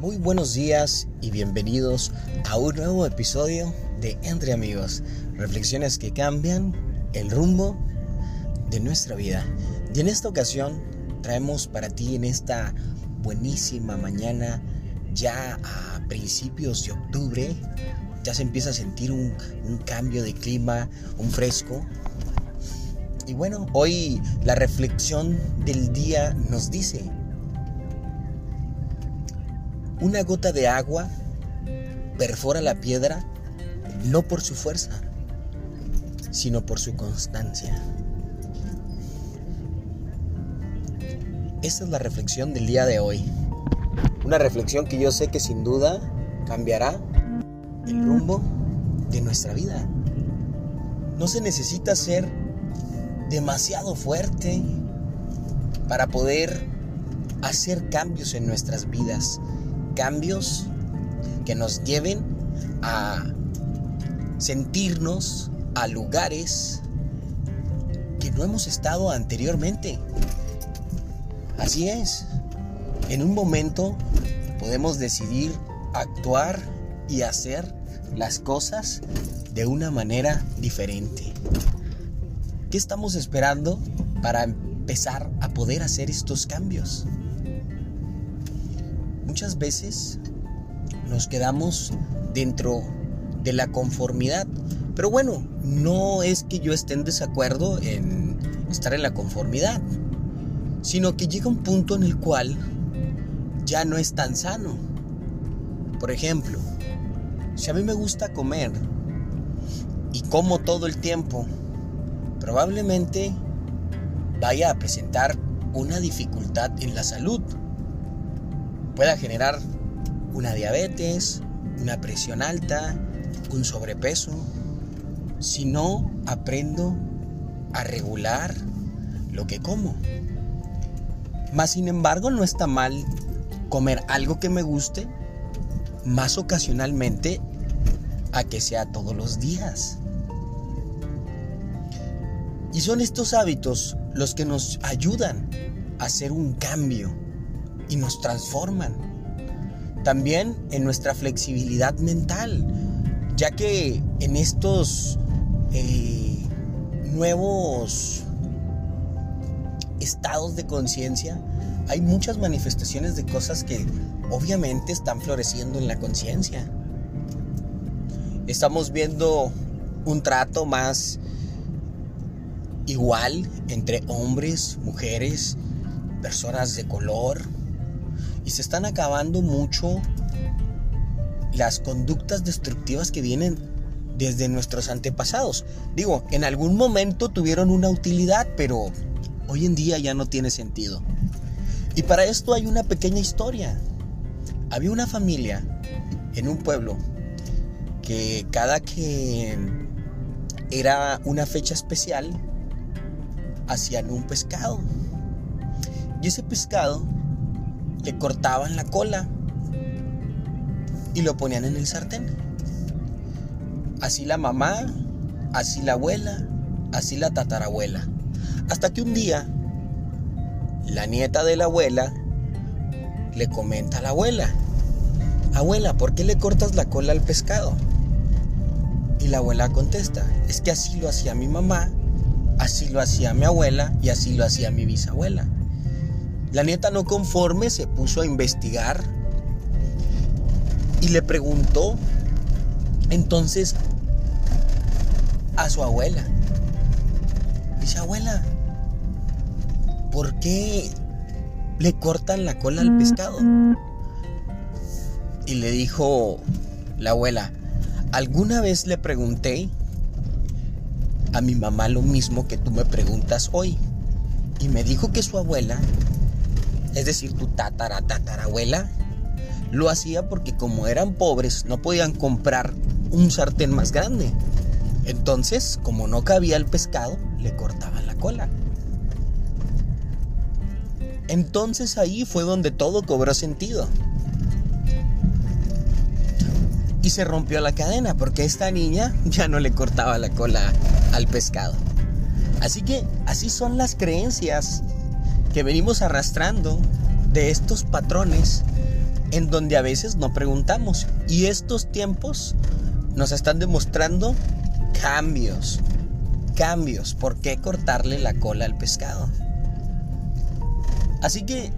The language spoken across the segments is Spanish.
Muy buenos días y bienvenidos a un nuevo episodio de Entre Amigos, reflexiones que cambian el rumbo de nuestra vida. Y en esta ocasión traemos para ti en esta buenísima mañana, ya a principios de octubre, ya se empieza a sentir un, un cambio de clima, un fresco. Y bueno, hoy la reflexión del día nos dice, una gota de agua perfora la piedra no por su fuerza, sino por su constancia. Esta es la reflexión del día de hoy. Una reflexión que yo sé que sin duda cambiará el rumbo de nuestra vida. No se necesita ser demasiado fuerte para poder hacer cambios en nuestras vidas cambios que nos lleven a sentirnos a lugares que no hemos estado anteriormente. Así es, en un momento podemos decidir actuar y hacer las cosas de una manera diferente. ¿Qué estamos esperando para empezar a poder hacer estos cambios? Muchas veces nos quedamos dentro de la conformidad. Pero bueno, no es que yo esté en desacuerdo en estar en la conformidad, sino que llega un punto en el cual ya no es tan sano. Por ejemplo, si a mí me gusta comer y como todo el tiempo, probablemente vaya a presentar una dificultad en la salud pueda generar una diabetes, una presión alta, un sobrepeso, si no aprendo a regular lo que como. Más sin embargo, no está mal comer algo que me guste, más ocasionalmente a que sea todos los días. Y son estos hábitos los que nos ayudan a hacer un cambio y nos transforman. También en nuestra flexibilidad mental, ya que en estos eh, nuevos estados de conciencia hay muchas manifestaciones de cosas que obviamente están floreciendo en la conciencia. Estamos viendo un trato más igual entre hombres, mujeres, personas de color, y se están acabando mucho las conductas destructivas que vienen desde nuestros antepasados. Digo, en algún momento tuvieron una utilidad, pero hoy en día ya no tiene sentido. Y para esto hay una pequeña historia. Había una familia en un pueblo que cada que era una fecha especial hacían un pescado. Y ese pescado le cortaban la cola y lo ponían en el sartén. Así la mamá, así la abuela, así la tatarabuela. Hasta que un día la nieta de la abuela le comenta a la abuela, abuela, ¿por qué le cortas la cola al pescado? Y la abuela contesta, es que así lo hacía mi mamá, así lo hacía mi abuela y así lo hacía mi bisabuela. La nieta no conforme se puso a investigar y le preguntó entonces a su abuela. Dice, abuela, ¿por qué le cortan la cola al pescado? Y le dijo la abuela, alguna vez le pregunté a mi mamá lo mismo que tú me preguntas hoy. Y me dijo que su abuela es decir, tu tatara tatarabuela, lo hacía porque como eran pobres no podían comprar un sartén más grande. Entonces, como no cabía el pescado, le cortaban la cola. Entonces ahí fue donde todo cobró sentido. Y se rompió la cadena porque esta niña ya no le cortaba la cola al pescado. Así que así son las creencias que venimos arrastrando de estos patrones en donde a veces no preguntamos. Y estos tiempos nos están demostrando cambios, cambios. ¿Por qué cortarle la cola al pescado? Así que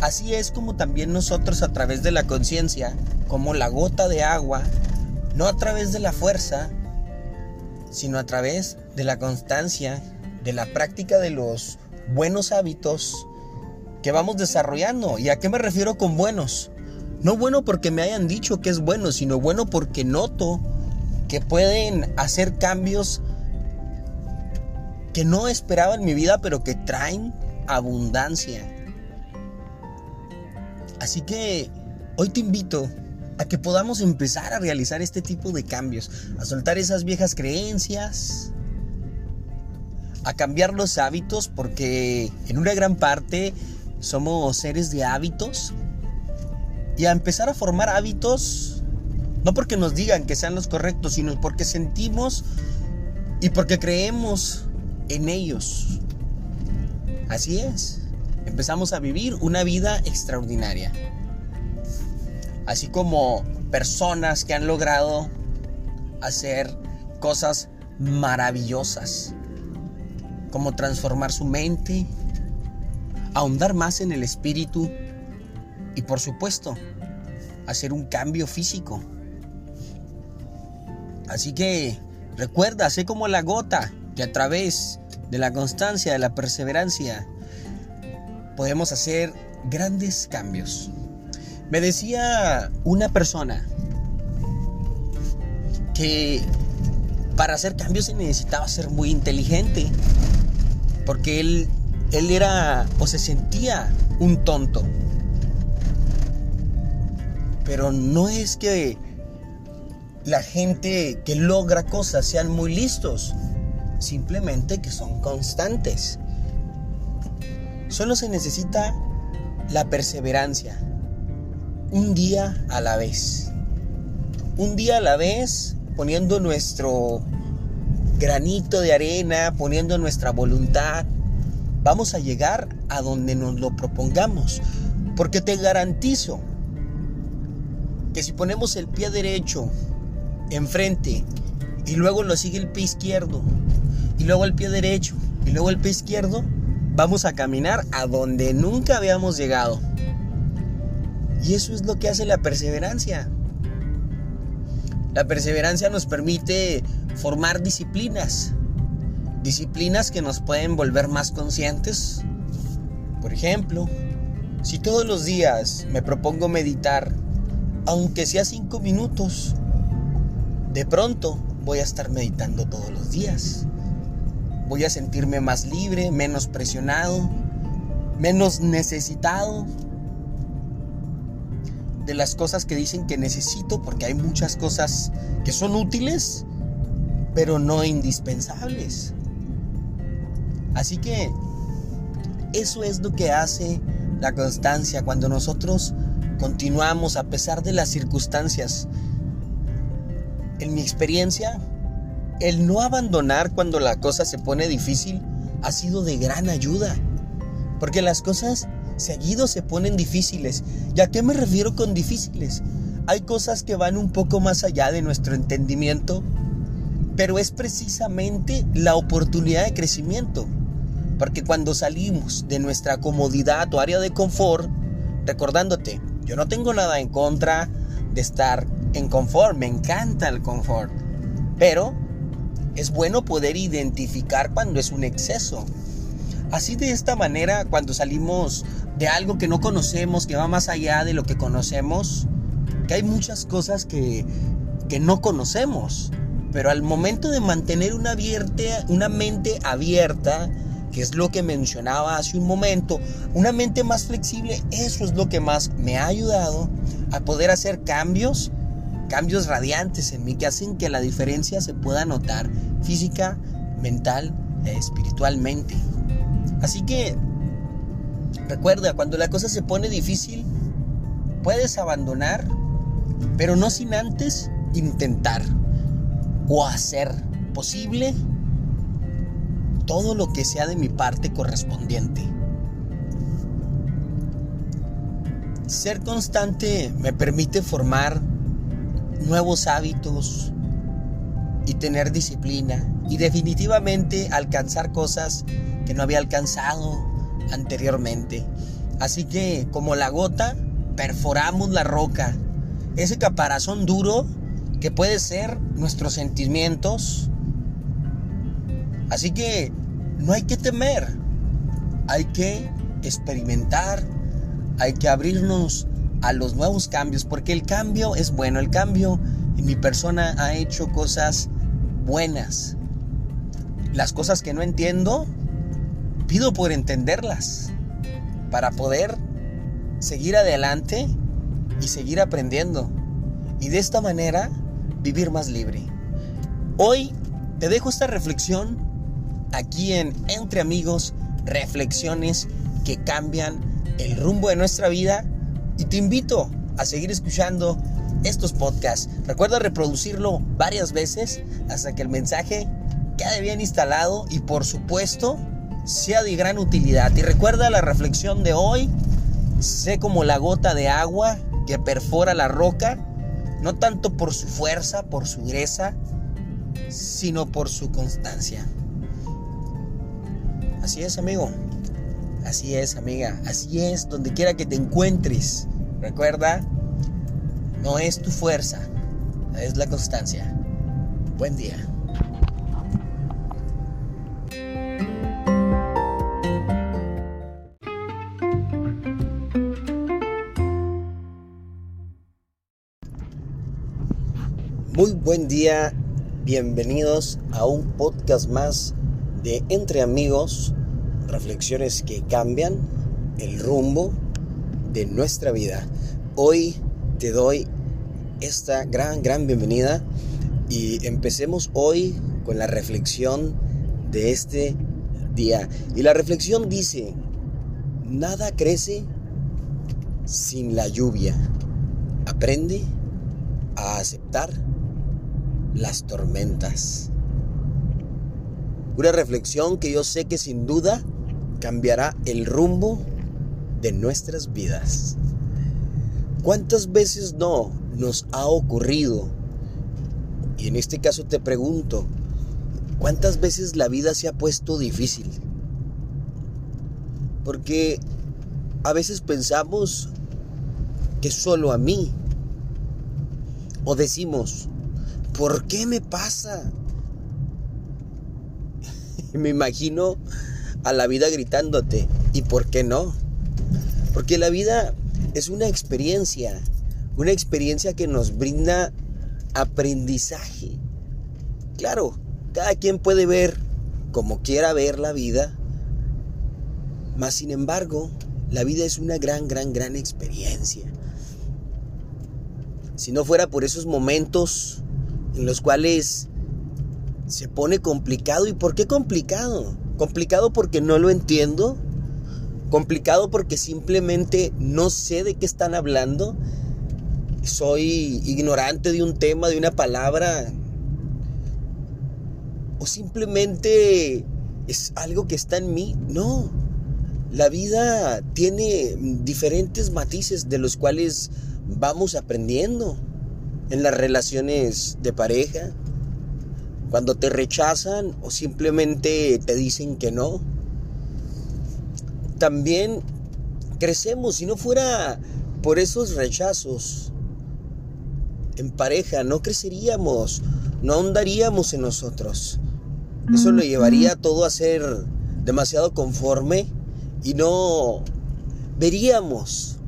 así es como también nosotros a través de la conciencia, como la gota de agua, no a través de la fuerza, sino a través de la constancia, de la práctica de los buenos hábitos que vamos desarrollando. ¿Y a qué me refiero con buenos? No bueno porque me hayan dicho que es bueno, sino bueno porque noto que pueden hacer cambios que no esperaba en mi vida, pero que traen abundancia. Así que hoy te invito a que podamos empezar a realizar este tipo de cambios, a soltar esas viejas creencias, a cambiar los hábitos, porque en una gran parte somos seres de hábitos, y a empezar a formar hábitos, no porque nos digan que sean los correctos, sino porque sentimos y porque creemos en ellos. Así es, empezamos a vivir una vida extraordinaria. Así como personas que han logrado hacer cosas maravillosas, como transformar su mente, ahondar más en el espíritu y por supuesto hacer un cambio físico. Así que recuerda, sé como la gota que a través de la constancia, de la perseverancia, podemos hacer grandes cambios. Me decía una persona que para hacer cambios se necesitaba ser muy inteligente, porque él, él era o se sentía un tonto. Pero no es que la gente que logra cosas sean muy listos, simplemente que son constantes. Solo se necesita la perseverancia, un día a la vez. Un día a la vez poniendo nuestro granito de arena, poniendo nuestra voluntad, vamos a llegar a donde nos lo propongamos. Porque te garantizo que si ponemos el pie derecho enfrente y luego lo sigue el pie izquierdo y luego el pie derecho y luego el pie izquierdo, vamos a caminar a donde nunca habíamos llegado. Y eso es lo que hace la perseverancia. La perseverancia nos permite formar disciplinas. Disciplinas que nos pueden volver más conscientes. Por ejemplo, si todos los días me propongo meditar, aunque sea cinco minutos, de pronto voy a estar meditando todos los días voy a sentirme más libre, menos presionado, menos necesitado de las cosas que dicen que necesito, porque hay muchas cosas que son útiles, pero no indispensables. Así que eso es lo que hace la constancia cuando nosotros continuamos a pesar de las circunstancias. En mi experiencia, el no abandonar cuando la cosa se pone difícil ha sido de gran ayuda. Porque las cosas seguido se ponen difíciles. ¿Y a qué me refiero con difíciles? Hay cosas que van un poco más allá de nuestro entendimiento, pero es precisamente la oportunidad de crecimiento. Porque cuando salimos de nuestra comodidad o área de confort, recordándote, yo no tengo nada en contra de estar en confort, me encanta el confort, pero es bueno poder identificar cuando es un exceso. Así de esta manera, cuando salimos de algo que no conocemos, que va más allá de lo que conocemos, que hay muchas cosas que, que no conocemos, pero al momento de mantener una, una mente abierta, que es lo que mencionaba hace un momento, una mente más flexible, eso es lo que más me ha ayudado a poder hacer cambios cambios radiantes en mí que hacen que la diferencia se pueda notar física, mental, e espiritualmente. Así que recuerda, cuando la cosa se pone difícil, puedes abandonar, pero no sin antes intentar o hacer posible todo lo que sea de mi parte correspondiente. ser constante me permite formar nuevos hábitos y tener disciplina y definitivamente alcanzar cosas que no había alcanzado anteriormente. Así que como la gota, perforamos la roca. Ese caparazón duro que puede ser nuestros sentimientos. Así que no hay que temer, hay que experimentar, hay que abrirnos a los nuevos cambios, porque el cambio es bueno, el cambio en mi persona ha hecho cosas buenas. Las cosas que no entiendo, pido por entenderlas, para poder seguir adelante y seguir aprendiendo. Y de esta manera vivir más libre. Hoy te dejo esta reflexión aquí en Entre Amigos, reflexiones que cambian el rumbo de nuestra vida y te invito a seguir escuchando estos podcasts. Recuerda reproducirlo varias veces hasta que el mensaje quede bien instalado y por supuesto sea de gran utilidad. Y recuerda la reflexión de hoy, sé como la gota de agua que perfora la roca, no tanto por su fuerza, por su dureza, sino por su constancia. Así es, amigo. Así es, amiga. Así es, donde quiera que te encuentres. Recuerda, no es tu fuerza, es la constancia. Buen día. Muy buen día, bienvenidos a un podcast más de Entre Amigos, reflexiones que cambian el rumbo de nuestra vida. Hoy te doy esta gran, gran bienvenida y empecemos hoy con la reflexión de este día. Y la reflexión dice, nada crece sin la lluvia. Aprende a aceptar las tormentas. Una reflexión que yo sé que sin duda cambiará el rumbo de nuestras vidas. ¿Cuántas veces no nos ha ocurrido? Y en este caso te pregunto, ¿cuántas veces la vida se ha puesto difícil? Porque a veces pensamos que solo a mí. O decimos, ¿por qué me pasa? me imagino a la vida gritándote, ¿y por qué no? Porque la vida es una experiencia, una experiencia que nos brinda aprendizaje. Claro, cada quien puede ver como quiera ver la vida, mas sin embargo, la vida es una gran, gran, gran experiencia. Si no fuera por esos momentos en los cuales se pone complicado. ¿Y por qué complicado? Complicado porque no lo entiendo. Complicado porque simplemente no sé de qué están hablando. Soy ignorante de un tema, de una palabra. O simplemente es algo que está en mí. No. La vida tiene diferentes matices de los cuales vamos aprendiendo en las relaciones de pareja, cuando te rechazan o simplemente te dicen que no. También crecemos, si no fuera por esos rechazos en pareja, no creceríamos, no ahondaríamos en nosotros. Eso lo llevaría todo a ser demasiado conforme y no veríamos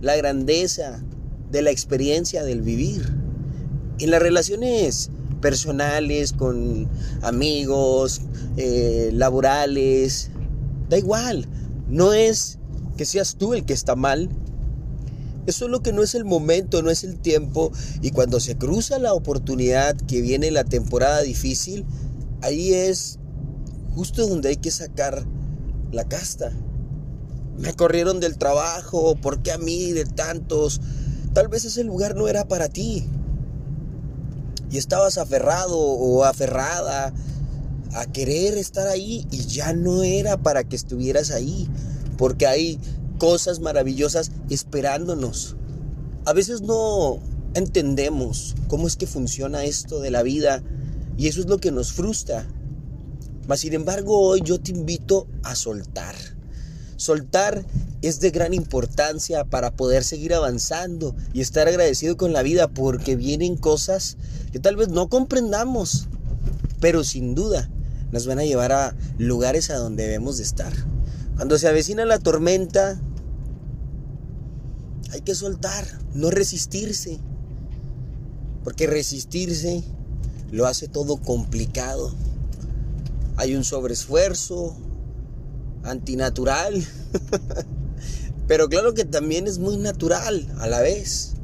la grandeza de la experiencia del vivir. En las relaciones personales, con amigos, eh, laborales. Da igual, no es que seas tú el que está mal. Es solo que no es el momento, no es el tiempo. Y cuando se cruza la oportunidad que viene la temporada difícil, ahí es justo donde hay que sacar la casta. Me corrieron del trabajo, ¿por qué a mí de tantos? Tal vez ese lugar no era para ti y estabas aferrado o aferrada a querer estar ahí y ya no era para que estuvieras ahí, porque hay cosas maravillosas esperándonos. A veces no entendemos cómo es que funciona esto de la vida y eso es lo que nos frustra. Mas sin embargo hoy yo te invito a soltar. Soltar es de gran importancia para poder seguir avanzando y estar agradecido con la vida porque vienen cosas que tal vez no comprendamos, pero sin duda nos van a llevar a lugares a donde debemos de estar. Cuando se avecina la tormenta, hay que soltar, no resistirse. Porque resistirse lo hace todo complicado. Hay un sobreesfuerzo antinatural. Pero claro que también es muy natural a la vez.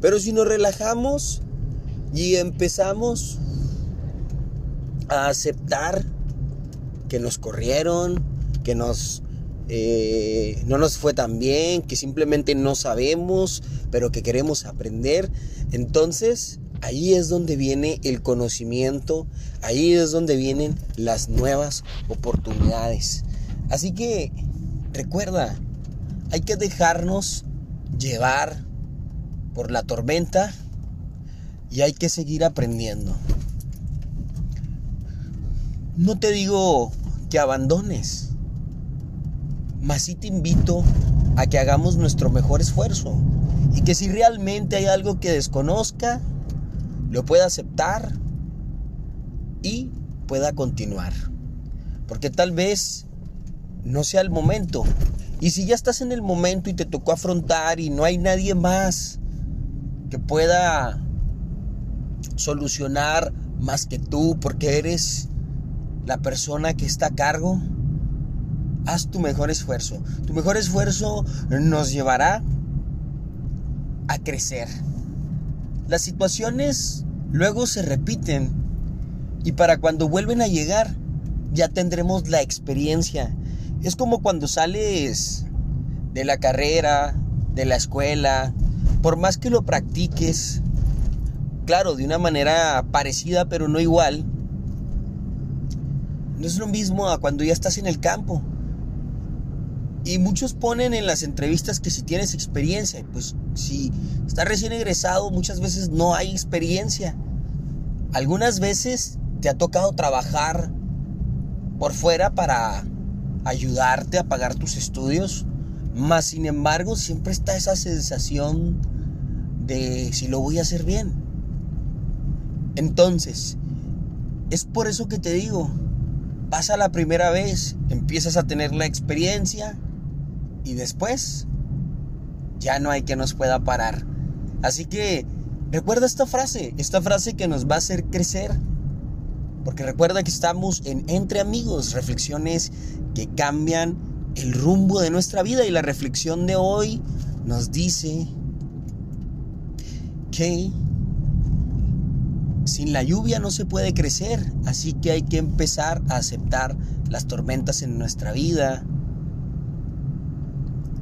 Pero si nos relajamos y empezamos a aceptar que nos corrieron, que nos eh, no nos fue tan bien, que simplemente no sabemos, pero que queremos aprender, entonces ahí es donde viene el conocimiento, ahí es donde vienen las nuevas oportunidades. Así que recuerda, hay que dejarnos llevar por la tormenta y hay que seguir aprendiendo. No te digo que abandones, mas sí te invito a que hagamos nuestro mejor esfuerzo y que si realmente hay algo que desconozca, lo pueda aceptar y pueda continuar. Porque tal vez no sea el momento. Y si ya estás en el momento y te tocó afrontar y no hay nadie más que pueda solucionar más que tú porque eres la persona que está a cargo, haz tu mejor esfuerzo. Tu mejor esfuerzo nos llevará a crecer. Las situaciones luego se repiten y para cuando vuelven a llegar ya tendremos la experiencia. Es como cuando sales de la carrera, de la escuela, por más que lo practiques, claro, de una manera parecida pero no igual, no es lo mismo a cuando ya estás en el campo. Y muchos ponen en las entrevistas que si tienes experiencia, pues si estás recién egresado muchas veces no hay experiencia. Algunas veces te ha tocado trabajar por fuera para ayudarte a pagar tus estudios, más sin embargo siempre está esa sensación de si lo voy a hacer bien. Entonces, es por eso que te digo, pasa la primera vez, empiezas a tener la experiencia, y después ya no hay que nos pueda parar. Así que recuerda esta frase, esta frase que nos va a hacer crecer. Porque recuerda que estamos en Entre Amigos, reflexiones que cambian el rumbo de nuestra vida. Y la reflexión de hoy nos dice que sin la lluvia no se puede crecer. Así que hay que empezar a aceptar las tormentas en nuestra vida,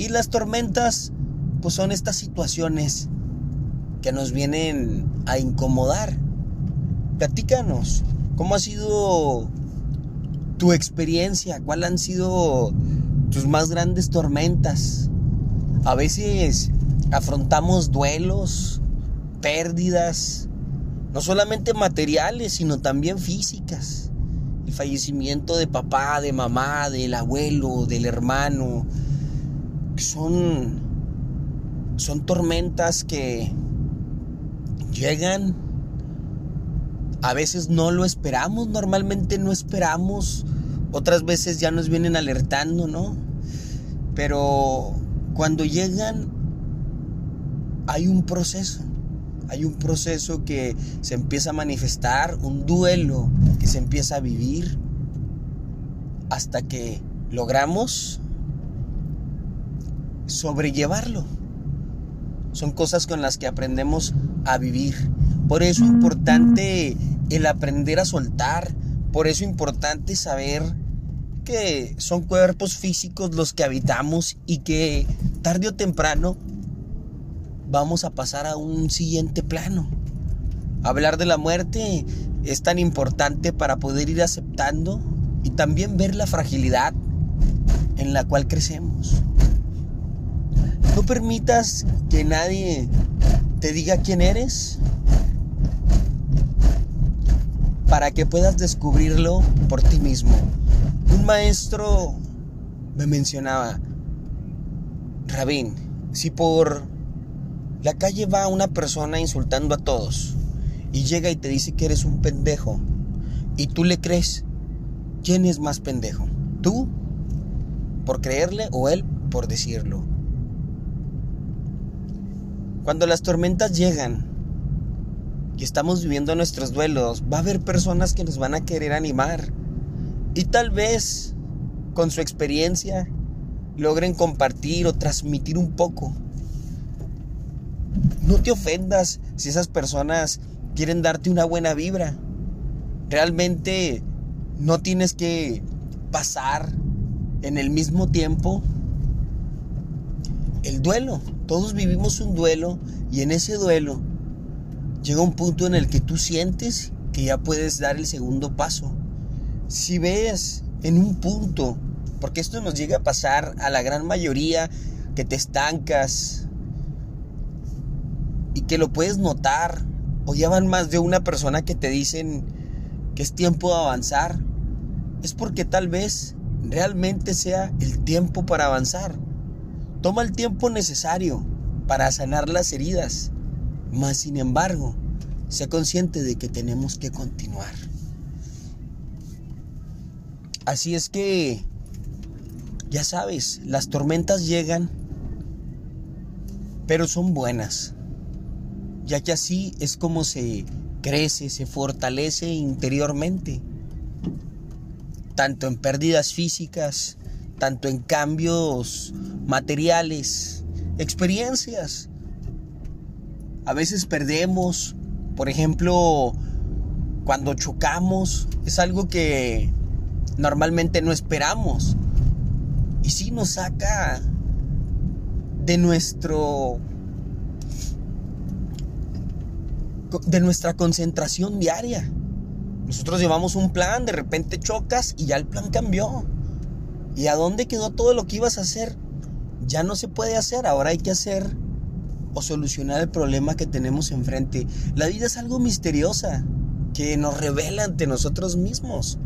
y las tormentas, pues son estas situaciones que nos vienen a incomodar. Platícanos, ¿cómo ha sido tu experiencia? ¿Cuáles han sido tus más grandes tormentas? A veces afrontamos duelos, pérdidas, no solamente materiales, sino también físicas. El fallecimiento de papá, de mamá, del abuelo, del hermano, son, son tormentas que llegan, a veces no lo esperamos, normalmente no esperamos, otras veces ya nos vienen alertando, ¿no? Pero cuando llegan hay un proceso, hay un proceso que se empieza a manifestar, un duelo que se empieza a vivir hasta que logramos sobrellevarlo. Son cosas con las que aprendemos a vivir. Por eso es importante el aprender a soltar. Por eso es importante saber que son cuerpos físicos los que habitamos y que tarde o temprano vamos a pasar a un siguiente plano. Hablar de la muerte es tan importante para poder ir aceptando y también ver la fragilidad en la cual crecemos. permitas que nadie te diga quién eres para que puedas descubrirlo por ti mismo. Un maestro me mencionaba, Rabín, si por la calle va una persona insultando a todos y llega y te dice que eres un pendejo y tú le crees, ¿quién es más pendejo? ¿Tú por creerle o él por decirlo? Cuando las tormentas llegan y estamos viviendo nuestros duelos, va a haber personas que nos van a querer animar y tal vez con su experiencia logren compartir o transmitir un poco. No te ofendas si esas personas quieren darte una buena vibra. Realmente no tienes que pasar en el mismo tiempo el duelo. Todos vivimos un duelo y en ese duelo llega un punto en el que tú sientes que ya puedes dar el segundo paso. Si ves en un punto, porque esto nos llega a pasar a la gran mayoría, que te estancas y que lo puedes notar, o ya van más de una persona que te dicen que es tiempo de avanzar, es porque tal vez realmente sea el tiempo para avanzar. Toma el tiempo necesario para sanar las heridas, mas sin embargo, sea consciente de que tenemos que continuar. Así es que, ya sabes, las tormentas llegan, pero son buenas, ya que así es como se crece, se fortalece interiormente, tanto en pérdidas físicas, tanto en cambios materiales, experiencias. A veces perdemos, por ejemplo, cuando chocamos, es algo que normalmente no esperamos. Y sí nos saca de nuestro de nuestra concentración diaria. Nosotros llevamos un plan, de repente chocas y ya el plan cambió. ¿Y a dónde quedó todo lo que ibas a hacer? Ya no se puede hacer, ahora hay que hacer o solucionar el problema que tenemos enfrente. La vida es algo misteriosa que nos revela ante nosotros mismos.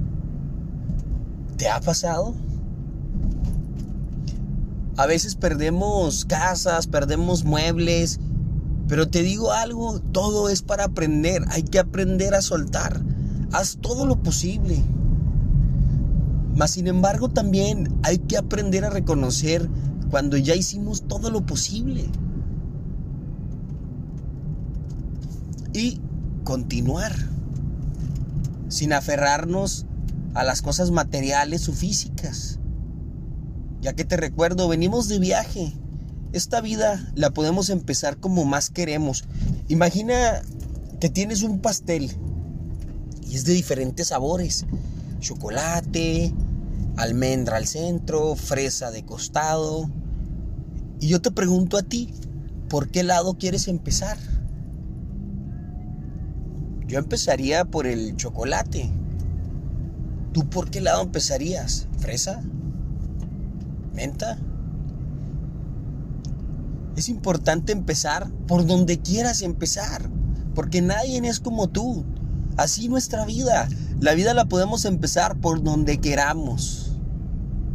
¿Te ha pasado? A veces perdemos casas, perdemos muebles, pero te digo algo, todo es para aprender, hay que aprender a soltar. Haz todo lo posible. Mas sin embargo también hay que aprender a reconocer cuando ya hicimos todo lo posible. Y continuar. Sin aferrarnos a las cosas materiales o físicas. Ya que te recuerdo, venimos de viaje. Esta vida la podemos empezar como más queremos. Imagina que tienes un pastel y es de diferentes sabores. Chocolate, almendra al centro, fresa de costado. Y yo te pregunto a ti, ¿por qué lado quieres empezar? Yo empezaría por el chocolate. ¿Tú por qué lado empezarías? ¿Fresa? ¿Menta? Es importante empezar por donde quieras empezar, porque nadie es como tú. Así nuestra vida. La vida la podemos empezar por donde queramos,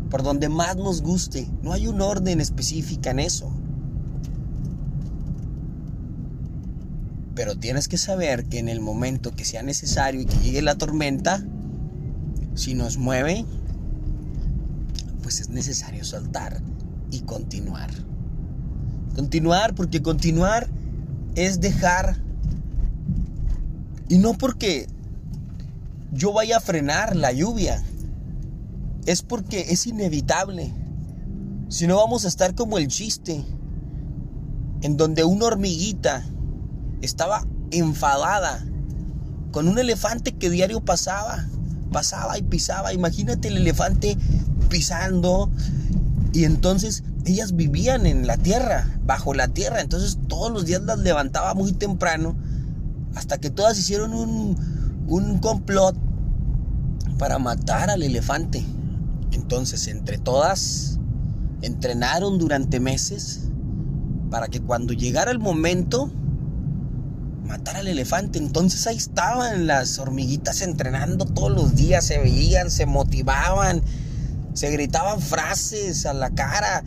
por donde más nos guste. No hay un orden específica en eso. Pero tienes que saber que en el momento que sea necesario y que llegue la tormenta, si nos mueve, pues es necesario soltar y continuar. Continuar porque continuar es dejar y no porque yo vaya a frenar la lluvia. Es porque es inevitable. Si no vamos a estar como el chiste, en donde una hormiguita estaba enfadada con un elefante que diario pasaba, pasaba y pisaba. Imagínate el elefante pisando. Y entonces ellas vivían en la tierra, bajo la tierra. Entonces todos los días las levantaba muy temprano hasta que todas hicieron un, un complot para matar al elefante. Entonces, entre todas, entrenaron durante meses para que cuando llegara el momento matar al elefante. Entonces ahí estaban las hormiguitas entrenando todos los días, se veían, se motivaban, se gritaban frases a la cara,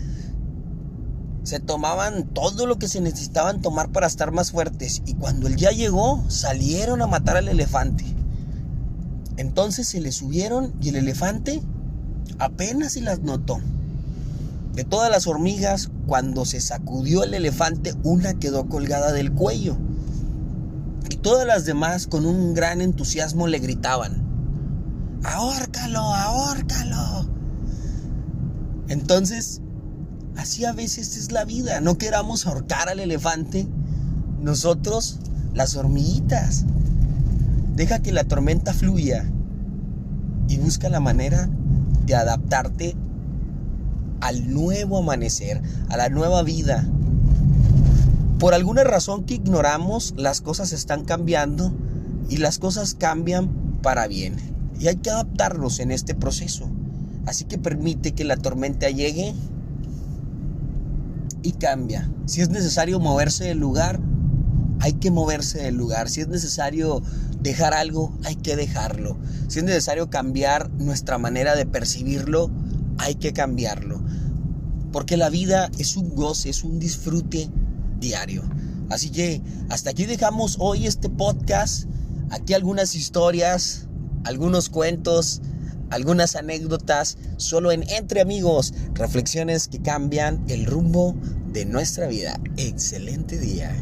se tomaban todo lo que se necesitaban tomar para estar más fuertes. Y cuando el día llegó, salieron a matar al elefante. Entonces se le subieron y el elefante apenas se las notó. De todas las hormigas, cuando se sacudió el elefante, una quedó colgada del cuello. Todas las demás, con un gran entusiasmo, le gritaban, ahórcalo, ahórcalo. Entonces, así a veces es la vida. No queramos ahorcar al elefante. Nosotros, las hormiguitas. Deja que la tormenta fluya y busca la manera de adaptarte al nuevo amanecer, a la nueva vida. Por alguna razón que ignoramos, las cosas están cambiando y las cosas cambian para bien. Y hay que adaptarnos en este proceso. Así que permite que la tormenta llegue y cambia. Si es necesario moverse del lugar, hay que moverse del lugar. Si es necesario dejar algo, hay que dejarlo. Si es necesario cambiar nuestra manera de percibirlo, hay que cambiarlo. Porque la vida es un goce, es un disfrute diario. Así que hasta aquí dejamos hoy este podcast. Aquí algunas historias, algunos cuentos, algunas anécdotas, solo en Entre Amigos, reflexiones que cambian el rumbo de nuestra vida. Excelente día.